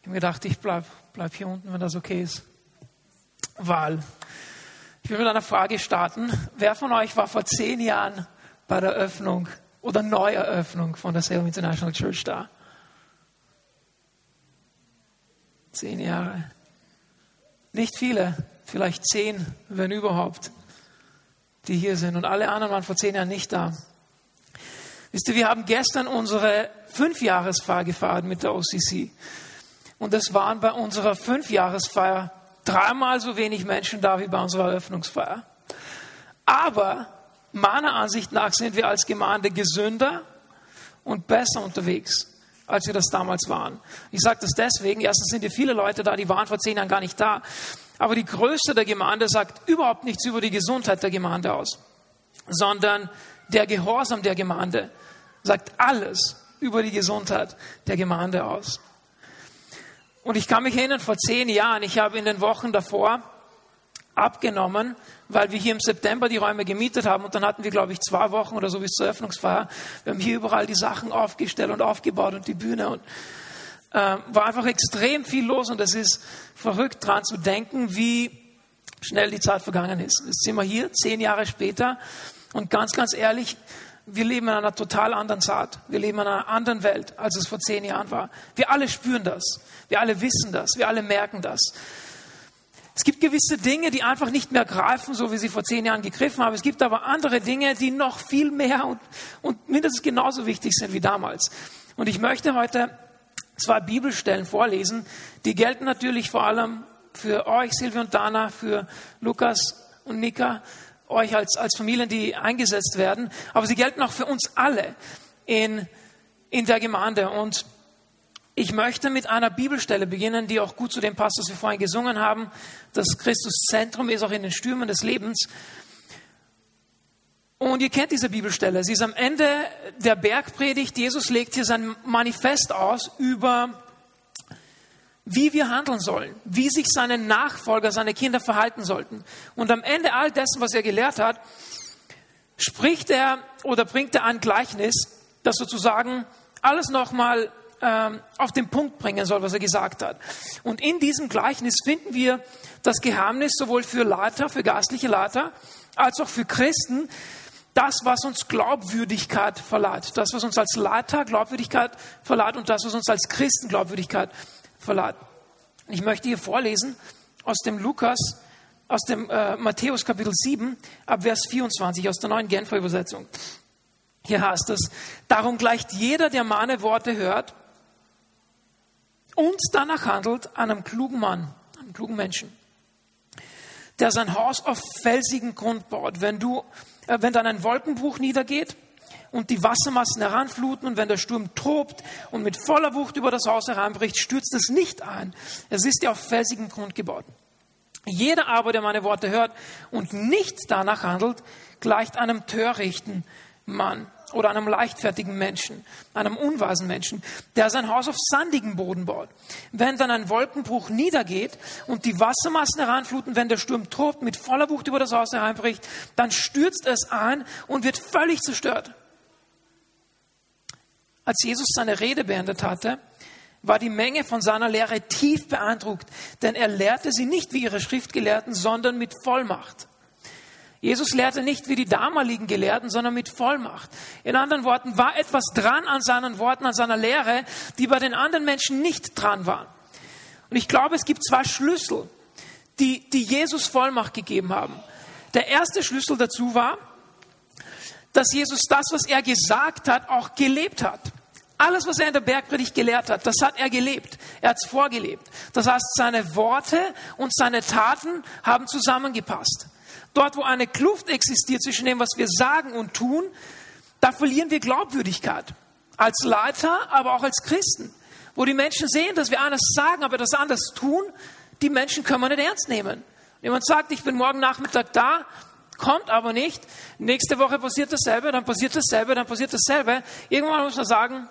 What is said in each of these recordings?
Ich habe gedacht, ich bleib, bleib hier unten, wenn das okay ist. Weil ich will mit einer Frage starten. Wer von euch war vor zehn Jahren bei der Öffnung oder Neueröffnung von der Salem International Church da? Zehn Jahre. Nicht viele, vielleicht zehn, wenn überhaupt, die hier sind. Und alle anderen waren vor zehn Jahren nicht da. Wisst ihr, wir haben gestern unsere Fünfjahresfeier gefeiert mit der OCC. Und es waren bei unserer Fünfjahresfeier dreimal so wenig Menschen da wie bei unserer Eröffnungsfeier. Aber meiner Ansicht nach sind wir als Gemeinde gesünder und besser unterwegs, als wir das damals waren. Ich sage das deswegen, erstens sind hier viele Leute da, die waren vor zehn Jahren gar nicht da. Aber die Größe der Gemeinde sagt überhaupt nichts über die Gesundheit der Gemeinde aus, sondern der Gehorsam der Gemeinde sagt alles über die Gesundheit der Gemeinde aus. Und ich kann mich erinnern, vor zehn Jahren, ich habe in den Wochen davor abgenommen, weil wir hier im September die Räume gemietet haben und dann hatten wir, glaube ich, zwei Wochen oder so bis zur Öffnungsfeier. Wir haben hier überall die Sachen aufgestellt und aufgebaut und die Bühne und äh, war einfach extrem viel los und es ist verrückt dran zu denken, wie schnell die Zeit vergangen ist. Jetzt sind wir hier, zehn Jahre später und ganz, ganz ehrlich, wir leben in einer total anderen Zeit. Wir leben in einer anderen Welt, als es vor zehn Jahren war. Wir alle spüren das. Wir alle wissen das. Wir alle merken das. Es gibt gewisse Dinge, die einfach nicht mehr greifen, so wie sie vor zehn Jahren gegriffen haben. Es gibt aber andere Dinge, die noch viel mehr und, und mindestens genauso wichtig sind wie damals. Und ich möchte heute zwei Bibelstellen vorlesen. Die gelten natürlich vor allem für euch, Silvia und Dana, für Lukas und Nika, euch als, als Familien, die eingesetzt werden, aber sie gelten auch für uns alle in, in der Gemeinde. Und ich möchte mit einer Bibelstelle beginnen, die auch gut zu dem passt, was wir vorhin gesungen haben. Das Christuszentrum ist auch in den Stürmen des Lebens. Und ihr kennt diese Bibelstelle. Sie ist am Ende der Bergpredigt. Jesus legt hier sein Manifest aus über wie wir handeln sollen, wie sich seine Nachfolger, seine Kinder verhalten sollten. Und am Ende all dessen, was er gelehrt hat, spricht er oder bringt er ein Gleichnis, das sozusagen alles nochmal ähm, auf den Punkt bringen soll, was er gesagt hat. Und in diesem Gleichnis finden wir das Geheimnis sowohl für Leiter, für geistliche Leiter, als auch für Christen, das, was uns Glaubwürdigkeit verleiht. Das, was uns als Leiter Glaubwürdigkeit verleiht und das, was uns als Christen Glaubwürdigkeit verleiht. Ich möchte hier vorlesen aus dem Lukas, aus dem äh, Matthäus Kapitel 7, ab Vers 24, aus der neuen Genfer Übersetzung. Hier heißt es, darum gleicht jeder, der meine Worte hört und danach handelt, einem klugen Mann, einem klugen Menschen, der sein Haus auf felsigen Grund baut. Wenn du, äh, wenn dann ein Wolkenbruch niedergeht, und die Wassermassen heranfluten und wenn der Sturm tobt und mit voller Wucht über das Haus hereinbricht, stürzt es nicht ein. Es ist ja auf felsigen Grund gebaut. Jeder aber, der meine Worte hört und nicht danach handelt, gleicht einem törichten Mann oder einem leichtfertigen Menschen, einem unweisen Menschen, der sein Haus auf sandigen Boden baut. Wenn dann ein Wolkenbruch niedergeht und die Wassermassen heranfluten, wenn der Sturm tobt, mit voller Wucht über das Haus hereinbricht, dann stürzt es ein und wird völlig zerstört. Als Jesus seine Rede beendet hatte, war die Menge von seiner Lehre tief beeindruckt, denn er lehrte sie nicht wie ihre Schriftgelehrten, sondern mit Vollmacht. Jesus lehrte nicht wie die damaligen Gelehrten, sondern mit Vollmacht. In anderen Worten, war etwas dran an seinen Worten, an seiner Lehre, die bei den anderen Menschen nicht dran waren. Und ich glaube, es gibt zwei Schlüssel, die, die Jesus Vollmacht gegeben haben. Der erste Schlüssel dazu war, dass Jesus das, was er gesagt hat, auch gelebt hat. Alles, was er in der Bergpredigt gelehrt hat, das hat er gelebt. Er hat es vorgelebt. Das heißt, seine Worte und seine Taten haben zusammengepasst. Dort, wo eine Kluft existiert zwischen dem, was wir sagen und tun, da verlieren wir Glaubwürdigkeit. Als Leiter, aber auch als Christen. Wo die Menschen sehen, dass wir eines sagen, aber das anders tun, die Menschen können wir nicht ernst nehmen. Jemand sagt, ich bin morgen Nachmittag da, kommt aber nicht. Nächste Woche passiert dasselbe, dann passiert dasselbe, dann passiert dasselbe. Irgendwann muss man sagen,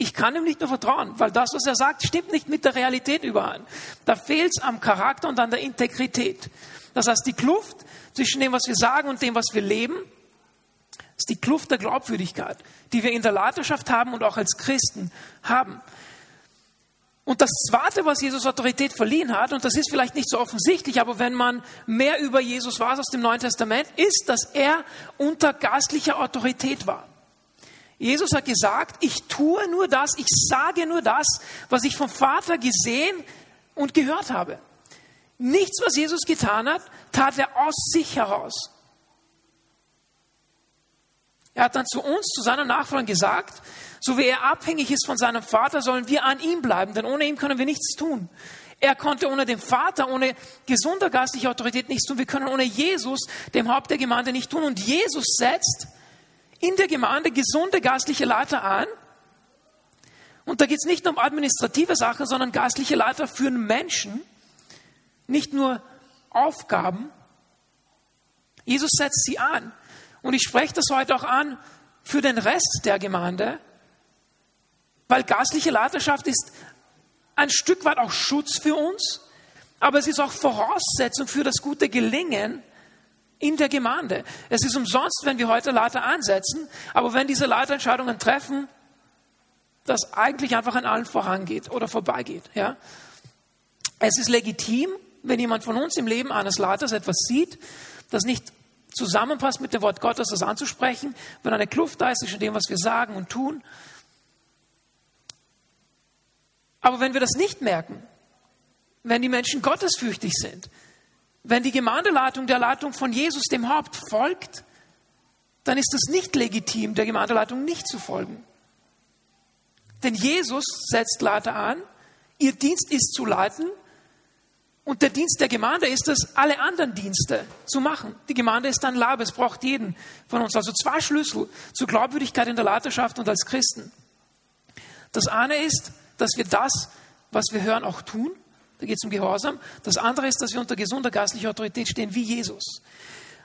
ich kann ihm nicht mehr vertrauen, weil das, was er sagt, stimmt nicht mit der Realität überein. Da fehlt es am Charakter und an der Integrität. Das heißt, die Kluft zwischen dem, was wir sagen und dem, was wir leben, ist die Kluft der Glaubwürdigkeit, die wir in der Leiterschaft haben und auch als Christen haben. Und das Zweite, was Jesus Autorität verliehen hat, und das ist vielleicht nicht so offensichtlich, aber wenn man mehr über Jesus weiß aus dem Neuen Testament, ist, dass er unter geistlicher Autorität war. Jesus hat gesagt, ich tue nur das, ich sage nur das, was ich vom Vater gesehen und gehört habe. Nichts, was Jesus getan hat, tat er aus sich heraus. Er hat dann zu uns, zu seinen Nachfolgern gesagt, so wie er abhängig ist von seinem Vater, sollen wir an ihm bleiben, denn ohne ihn können wir nichts tun. Er konnte ohne den Vater, ohne gesunder geistliche Autorität nichts tun. Wir können ohne Jesus, dem Haupt der Gemeinde, nicht tun. Und Jesus setzt in der Gemeinde gesunde geistliche Leiter an. Und da geht es nicht nur um administrative Sachen, sondern geistliche Leiter führen Menschen, nicht nur Aufgaben. Jesus setzt sie an. Und ich spreche das heute auch an für den Rest der Gemeinde, weil geistliche Leiterschaft ist ein Stück weit auch Schutz für uns, aber es ist auch Voraussetzung für das gute Gelingen in der Gemeinde. Es ist umsonst, wenn wir heute Leiter ansetzen, aber wenn diese Leiterentscheidungen treffen, das eigentlich einfach an allen vorangeht oder vorbeigeht. Ja? Es ist legitim, wenn jemand von uns im Leben eines Leiters etwas sieht, das nicht zusammenpasst mit dem Wort Gottes, das anzusprechen, wenn eine Kluft da ist zwischen dem, was wir sagen und tun. Aber wenn wir das nicht merken, wenn die Menschen gottesfürchtig sind, wenn die Gemeindeleitung der Leitung von Jesus, dem Haupt, folgt, dann ist es nicht legitim, der Gemeindeleitung nicht zu folgen. Denn Jesus setzt Leiter an, ihr Dienst ist zu leiten und der Dienst der Gemeinde ist es, alle anderen Dienste zu machen. Die Gemeinde ist ein Lab, es braucht jeden von uns. Also zwei Schlüssel zur Glaubwürdigkeit in der Leiterschaft und als Christen. Das eine ist, dass wir das, was wir hören, auch tun. Da geht es um Gehorsam. Das andere ist, dass wir unter gesunder geistlicher Autorität stehen, wie Jesus.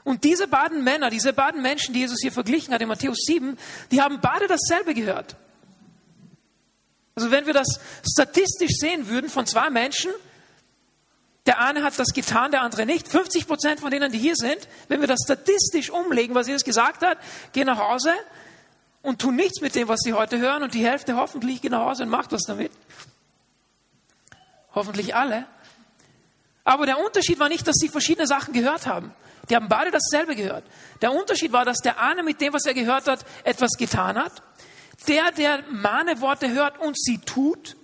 Und diese beiden Männer, diese beiden Menschen, die Jesus hier verglichen hat in Matthäus 7, die haben beide dasselbe gehört. Also wenn wir das statistisch sehen würden von zwei Menschen, der eine hat das getan, der andere nicht. 50 Prozent von denen, die hier sind, wenn wir das statistisch umlegen, was Jesus gesagt hat, gehen nach Hause und tun nichts mit dem, was sie heute hören und die Hälfte hoffentlich geht nach Hause und macht was damit. Hoffentlich alle. Aber der Unterschied war nicht, dass sie verschiedene Sachen gehört haben. Die haben beide dasselbe gehört. Der Unterschied war, dass der eine mit dem, was er gehört hat, etwas getan hat. Der, der meine Worte hört und sie tut,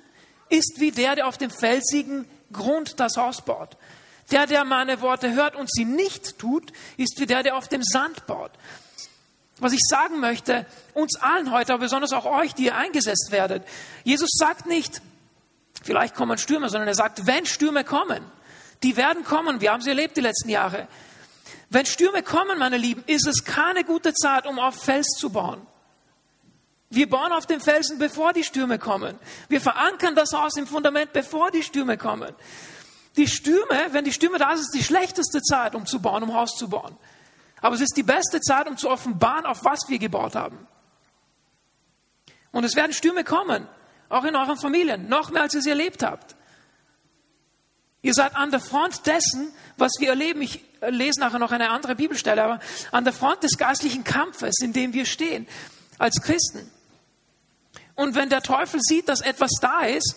ist wie der, der auf dem felsigen Grund das Haus baut. Der, der meine Worte hört und sie nicht tut, ist wie der, der auf dem Sand baut. Was ich sagen möchte, uns allen heute, aber besonders auch euch, die ihr eingesetzt werdet, Jesus sagt nicht, vielleicht kommen Stürme, sondern er sagt, wenn Stürme kommen, die werden kommen, wir haben sie erlebt die letzten Jahre. Wenn Stürme kommen, meine Lieben, ist es keine gute Zeit, um auf Fels zu bauen. Wir bauen auf dem Felsen, bevor die Stürme kommen. Wir verankern das Haus im Fundament, bevor die Stürme kommen. Die Stürme, wenn die Stürme da sind, ist die schlechteste Zeit, um zu bauen, um Haus zu bauen. Aber es ist die beste Zeit, um zu offenbaren, auf was wir gebaut haben. Und es werden Stürme kommen, auch in euren Familien, noch mehr als ihr sie erlebt habt. Ihr seid an der Front dessen, was wir erleben. Ich lese nachher noch eine andere Bibelstelle, aber an der Front des geistlichen Kampfes, in dem wir stehen als Christen. Und wenn der Teufel sieht, dass etwas da ist,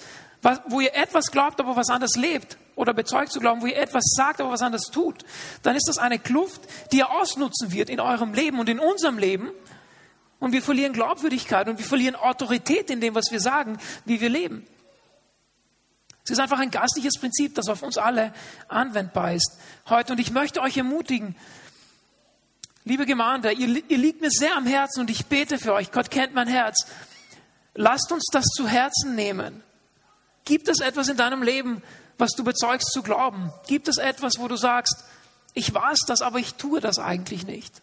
wo ihr etwas glaubt, aber was anderes lebt, oder bezeugt zu glauben, wo ihr etwas sagt, aber was anderes tut, dann ist das eine Kluft, die er ausnutzen wird in eurem Leben und in unserem Leben. Und wir verlieren Glaubwürdigkeit und wir verlieren Autorität in dem, was wir sagen, wie wir leben. Es ist einfach ein geistliches Prinzip, das auf uns alle anwendbar ist heute. Und ich möchte euch ermutigen, liebe Gemeinde, ihr, ihr liegt mir sehr am Herzen und ich bete für euch. Gott kennt mein Herz. Lasst uns das zu Herzen nehmen. Gibt es etwas in deinem Leben, was du bezeugst zu glauben? Gibt es etwas, wo du sagst, ich weiß das, aber ich tue das eigentlich nicht?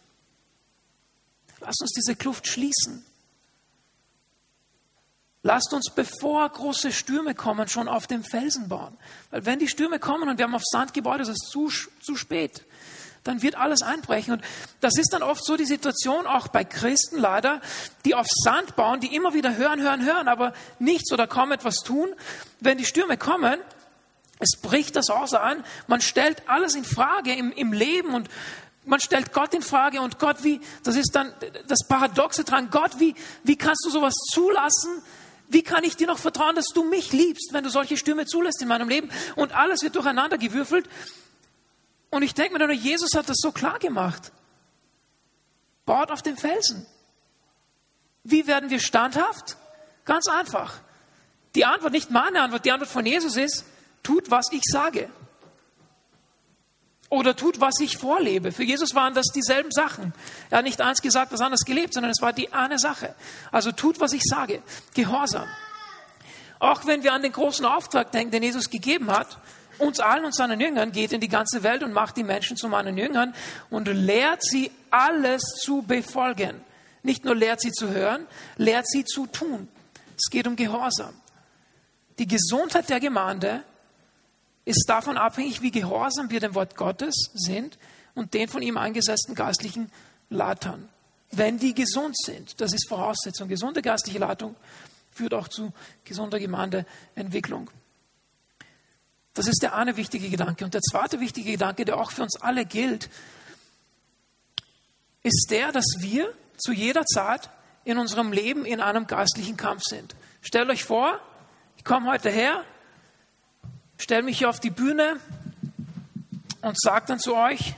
Lasst uns diese Kluft schließen. Lasst uns, bevor große Stürme kommen, schon auf dem Felsen bauen. Weil wenn die Stürme kommen und wir haben auf Sand gebaut, ist es zu, zu spät dann wird alles einbrechen. Und das ist dann oft so die Situation, auch bei Christen leider, die auf Sand bauen, die immer wieder hören, hören, hören, aber nichts oder kaum etwas tun. Wenn die Stürme kommen, es bricht das Haus an, man stellt alles in Frage im, im Leben und man stellt Gott in Frage und Gott, wie, das ist dann das Paradoxe dran, Gott, wie, wie kannst du sowas zulassen? Wie kann ich dir noch vertrauen, dass du mich liebst, wenn du solche Stürme zulässt in meinem Leben? Und alles wird durcheinander gewürfelt. Und ich denke mir nur, Jesus hat das so klar gemacht. Baut auf dem Felsen. Wie werden wir standhaft? Ganz einfach. Die Antwort, nicht meine Antwort, die Antwort von Jesus ist, tut, was ich sage. Oder tut, was ich vorlebe. Für Jesus waren das dieselben Sachen. Er hat nicht eins gesagt, was anderes gelebt, sondern es war die eine Sache. Also tut, was ich sage. Gehorsam. Auch wenn wir an den großen Auftrag denken, den Jesus gegeben hat, uns allen und seinen Jüngern, geht in die ganze Welt und macht die Menschen zu meinen Jüngern und lehrt sie alles zu befolgen. Nicht nur lehrt sie zu hören, lehrt sie zu tun. Es geht um Gehorsam. Die Gesundheit der Gemeinde ist davon abhängig, wie gehorsam wir dem Wort Gottes sind und den von ihm eingesetzten geistlichen Leitern. Wenn die gesund sind, das ist Voraussetzung. Gesunde geistliche Leitung führt auch zu gesunder Gemeindeentwicklung. Das ist der eine wichtige Gedanke. Und der zweite wichtige Gedanke, der auch für uns alle gilt, ist der, dass wir zu jeder Zeit in unserem Leben in einem geistlichen Kampf sind. Stellt euch vor, ich komme heute her, stelle mich hier auf die Bühne und sage dann zu euch,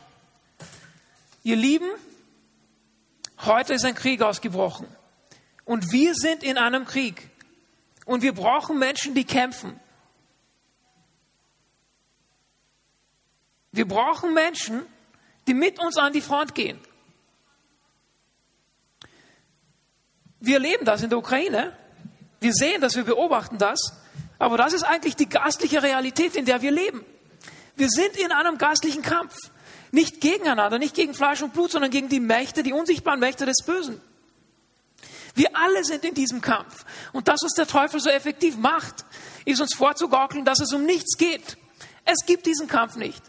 ihr Lieben, heute ist ein Krieg ausgebrochen und wir sind in einem Krieg und wir brauchen Menschen, die kämpfen. Wir brauchen Menschen, die mit uns an die Front gehen. Wir erleben das in der Ukraine. Wir sehen das, wir beobachten das. Aber das ist eigentlich die geistliche Realität, in der wir leben. Wir sind in einem geistlichen Kampf. Nicht gegeneinander, nicht gegen Fleisch und Blut, sondern gegen die Mächte, die unsichtbaren Mächte des Bösen. Wir alle sind in diesem Kampf. Und das, was der Teufel so effektiv macht, ist uns vorzugaukeln, dass es um nichts geht. Es gibt diesen Kampf nicht.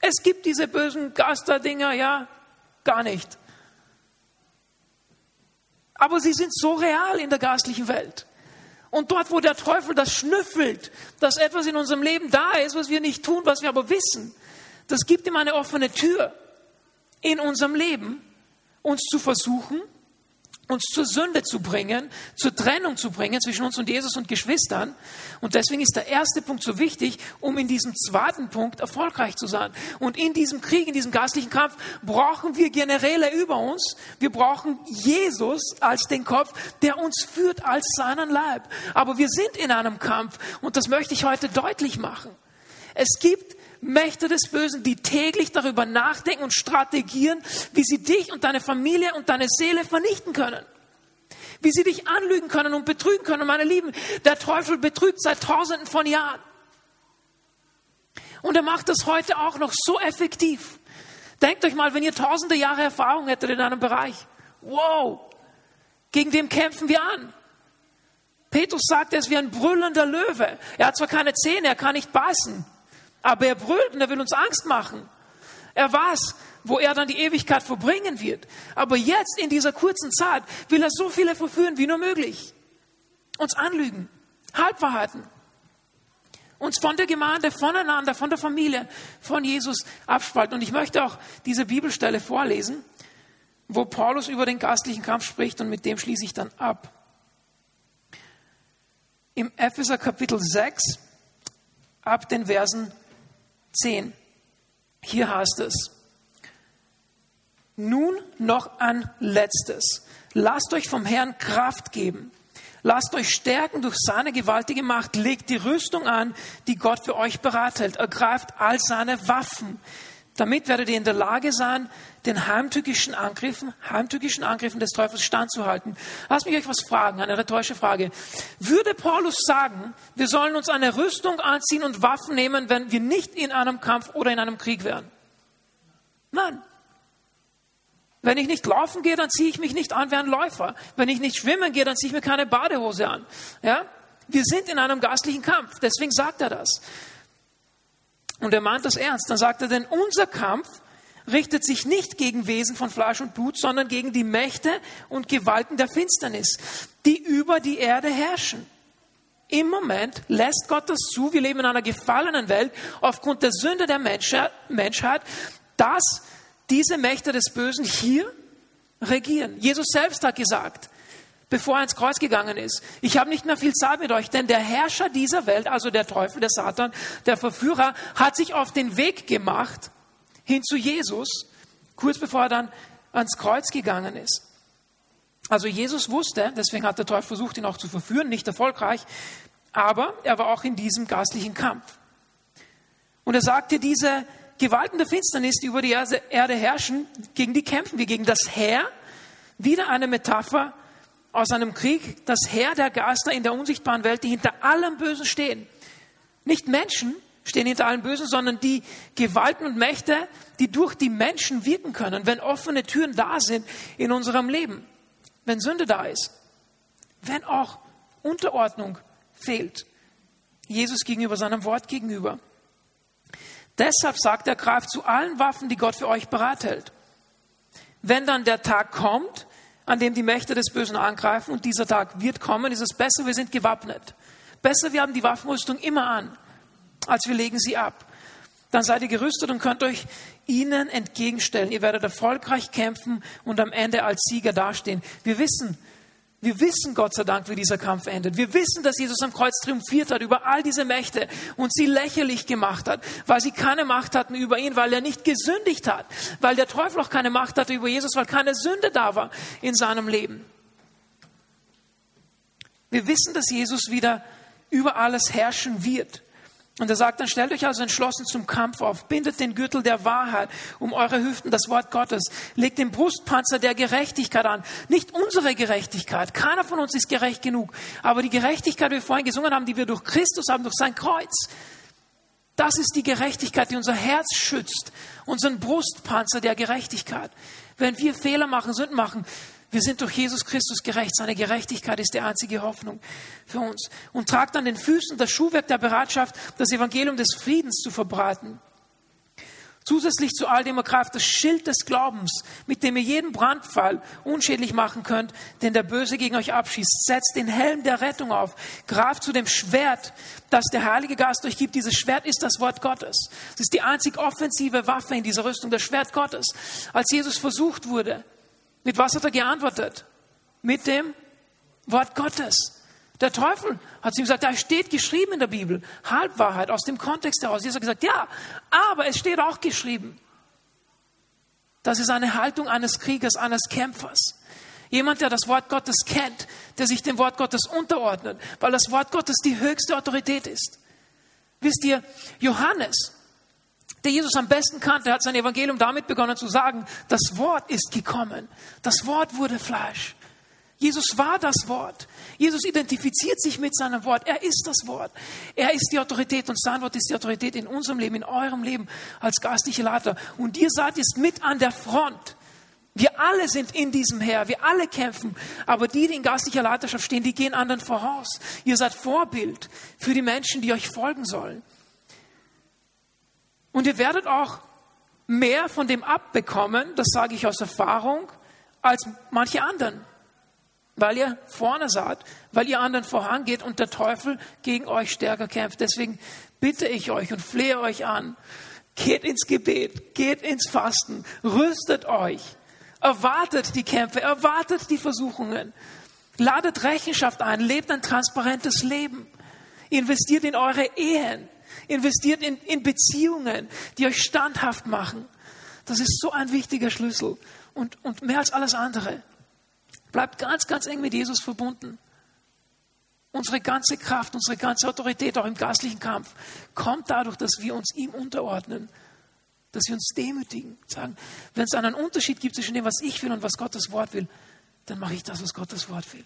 Es gibt diese bösen Geisterdinger, ja, gar nicht. Aber sie sind so real in der geistlichen Welt. Und dort, wo der Teufel das schnüffelt, dass etwas in unserem Leben da ist, was wir nicht tun, was wir aber wissen, das gibt ihm eine offene Tür in unserem Leben, uns zu versuchen, uns zur Sünde zu bringen, zur Trennung zu bringen zwischen uns und Jesus und Geschwistern. Und deswegen ist der erste Punkt so wichtig, um in diesem zweiten Punkt erfolgreich zu sein. Und in diesem Krieg, in diesem geistlichen Kampf brauchen wir Generäle über uns. Wir brauchen Jesus als den Kopf, der uns führt als seinen Leib. Aber wir sind in einem Kampf und das möchte ich heute deutlich machen. Es gibt Mächte des Bösen, die täglich darüber nachdenken und strategieren, wie sie dich und deine Familie und deine Seele vernichten können. Wie sie dich anlügen können und betrügen können. Und meine Lieben, der Teufel betrügt seit tausenden von Jahren. Und er macht das heute auch noch so effektiv. Denkt euch mal, wenn ihr tausende Jahre Erfahrung hättet in einem Bereich. Wow! Gegen den kämpfen wir an. Petrus sagt, er ist wie ein brüllender Löwe. Er hat zwar keine Zähne, er kann nicht beißen. Aber er brüllt und er will uns Angst machen. Er weiß, wo er dann die Ewigkeit verbringen wird. Aber jetzt in dieser kurzen Zeit will er so viele verführen wie nur möglich. Uns anlügen, Halbwahrheiten. Uns von der Gemeinde, voneinander, von der Familie, von Jesus abspalten. Und ich möchte auch diese Bibelstelle vorlesen, wo Paulus über den geistlichen Kampf spricht und mit dem schließe ich dann ab. Im Epheser Kapitel 6, ab den Versen 10. Hier heißt es, nun noch ein letztes. Lasst euch vom Herrn Kraft geben. Lasst euch stärken durch seine gewaltige Macht. Legt die Rüstung an, die Gott für euch bereithält. Ergreift all seine Waffen. Damit werdet ihr in der Lage sein, den heimtückischen Angriffen, heimtückischen Angriffen des Teufels standzuhalten. Lass mich euch was fragen, eine rhetorische Frage. Würde Paulus sagen, wir sollen uns eine Rüstung anziehen und Waffen nehmen, wenn wir nicht in einem Kampf oder in einem Krieg wären? Nein. Wenn ich nicht laufen gehe, dann ziehe ich mich nicht an wie ein Läufer. Wenn ich nicht schwimmen gehe, dann ziehe ich mir keine Badehose an. Ja? Wir sind in einem geistlichen Kampf. Deswegen sagt er das. Und er meint das ernst. Dann sagt er, denn unser Kampf richtet sich nicht gegen Wesen von Fleisch und Blut, sondern gegen die Mächte und Gewalten der Finsternis, die über die Erde herrschen. Im Moment lässt Gott das zu, wir leben in einer gefallenen Welt, aufgrund der Sünde der Menschheit, dass diese Mächte des Bösen hier regieren. Jesus selbst hat gesagt, bevor er ins Kreuz gegangen ist. Ich habe nicht mehr viel Zeit mit euch, denn der Herrscher dieser Welt, also der Teufel, der Satan, der Verführer, hat sich auf den Weg gemacht hin zu Jesus, kurz bevor er dann ans Kreuz gegangen ist. Also Jesus wusste, deswegen hat der Teufel versucht, ihn auch zu verführen, nicht erfolgreich, aber er war auch in diesem geistlichen Kampf. Und er sagte, diese Gewalten der Finsternis, die über die Erde herrschen, gegen die kämpfen wir, gegen das Heer, wieder eine Metapher aus einem Krieg, das Heer der Geister in der unsichtbaren Welt, die hinter allem Bösen stehen. Nicht Menschen stehen hinter allem Bösen, sondern die Gewalten und Mächte, die durch die Menschen wirken können, wenn offene Türen da sind in unserem Leben, wenn Sünde da ist, wenn auch Unterordnung fehlt. Jesus gegenüber, seinem Wort gegenüber. Deshalb sagt er, greift zu allen Waffen, die Gott für euch bereithält. Wenn dann der Tag kommt, an dem die Mächte des Bösen angreifen, und dieser Tag wird kommen, ist es besser, wir sind gewappnet. Besser, wir haben die Waffenrüstung immer an, als wir legen sie ab. Dann seid ihr gerüstet und könnt euch ihnen entgegenstellen. Ihr werdet erfolgreich kämpfen und am Ende als Sieger dastehen. Wir wissen, wir wissen Gott sei Dank, wie dieser Kampf endet. Wir wissen, dass Jesus am Kreuz triumphiert hat über all diese Mächte und sie lächerlich gemacht hat, weil sie keine Macht hatten über ihn, weil er nicht gesündigt hat, weil der Teufel auch keine Macht hatte über Jesus, weil keine Sünde da war in seinem Leben. Wir wissen, dass Jesus wieder über alles herrschen wird. Und er sagt dann, stellt euch also entschlossen zum Kampf auf, bindet den Gürtel der Wahrheit um eure Hüften, das Wort Gottes, legt den Brustpanzer der Gerechtigkeit an. Nicht unsere Gerechtigkeit, keiner von uns ist gerecht genug, aber die Gerechtigkeit, die wir vorhin gesungen haben, die wir durch Christus haben, durch sein Kreuz, das ist die Gerechtigkeit, die unser Herz schützt, unseren Brustpanzer der Gerechtigkeit. Wenn wir Fehler machen, Sünden machen, wir sind durch Jesus Christus gerecht. Seine Gerechtigkeit ist die einzige Hoffnung für uns. Und tragt an den Füßen das Schuhwerk der Bereitschaft, das Evangelium des Friedens zu verbreiten. Zusätzlich zu all dem ergreift das Schild des Glaubens, mit dem ihr jeden Brandpfeil unschädlich machen könnt, den der Böse gegen euch abschießt. Setzt den Helm der Rettung auf. Greift zu dem Schwert, das der Heilige Geist euch gibt. Dieses Schwert ist das Wort Gottes. Es ist die einzig offensive Waffe in dieser Rüstung, das Schwert Gottes. Als Jesus versucht wurde, mit was hat er geantwortet? Mit dem Wort Gottes. Der Teufel hat zu ihm gesagt, da steht geschrieben in der Bibel, Halbwahrheit aus dem Kontext heraus. Jesus hat gesagt, ja, aber es steht auch geschrieben. Das ist eine Haltung eines Kriegers, eines Kämpfers. Jemand, der das Wort Gottes kennt, der sich dem Wort Gottes unterordnet, weil das Wort Gottes die höchste Autorität ist. Wisst ihr, Johannes, der Jesus am besten kannte, hat sein Evangelium damit begonnen zu sagen, das Wort ist gekommen. Das Wort wurde Fleisch. Jesus war das Wort. Jesus identifiziert sich mit seinem Wort. Er ist das Wort. Er ist die Autorität und sein Wort ist die Autorität in unserem Leben, in eurem Leben als geistliche Leiter. Und ihr seid jetzt mit an der Front. Wir alle sind in diesem Herr, wir alle kämpfen, aber die, die in geistlicher Leiterschaft stehen, die gehen anderen voraus. Ihr seid Vorbild für die Menschen, die euch folgen sollen. Und ihr werdet auch mehr von dem abbekommen, das sage ich aus Erfahrung, als manche anderen. Weil ihr vorne seid, weil ihr anderen vorangeht und der Teufel gegen euch stärker kämpft. Deswegen bitte ich euch und flehe euch an, geht ins Gebet, geht ins Fasten, rüstet euch, erwartet die Kämpfe, erwartet die Versuchungen, ladet Rechenschaft ein, lebt ein transparentes Leben, investiert in eure Ehen, Investiert in, in Beziehungen, die euch standhaft machen. Das ist so ein wichtiger Schlüssel. Und, und mehr als alles andere. Bleibt ganz, ganz eng mit Jesus verbunden. Unsere ganze Kraft, unsere ganze Autorität, auch im geistlichen Kampf, kommt dadurch, dass wir uns ihm unterordnen, dass wir uns demütigen, sagen, wenn es einen Unterschied gibt zwischen dem, was ich will und was Gottes Wort will, dann mache ich das, was Gottes Wort will.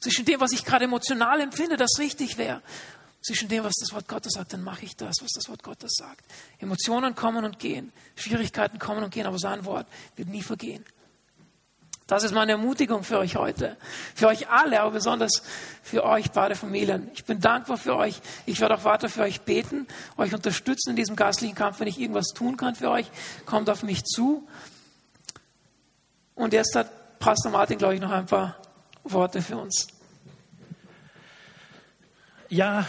Zwischen dem, was ich gerade emotional empfinde, das richtig wäre, zwischen dem, was das Wort Gottes sagt, dann mache ich das, was das Wort Gottes sagt. Emotionen kommen und gehen, Schwierigkeiten kommen und gehen, aber sein Wort wird nie vergehen. Das ist meine Ermutigung für euch heute. Für euch alle, aber besonders für euch beide Familien. Ich bin dankbar für euch. Ich werde auch weiter für euch beten, euch unterstützen in diesem geistlichen Kampf. Wenn ich irgendwas tun kann für euch, kommt auf mich zu. Und jetzt hat Pastor Martin, glaube ich, noch ein paar Worte für uns. Ja,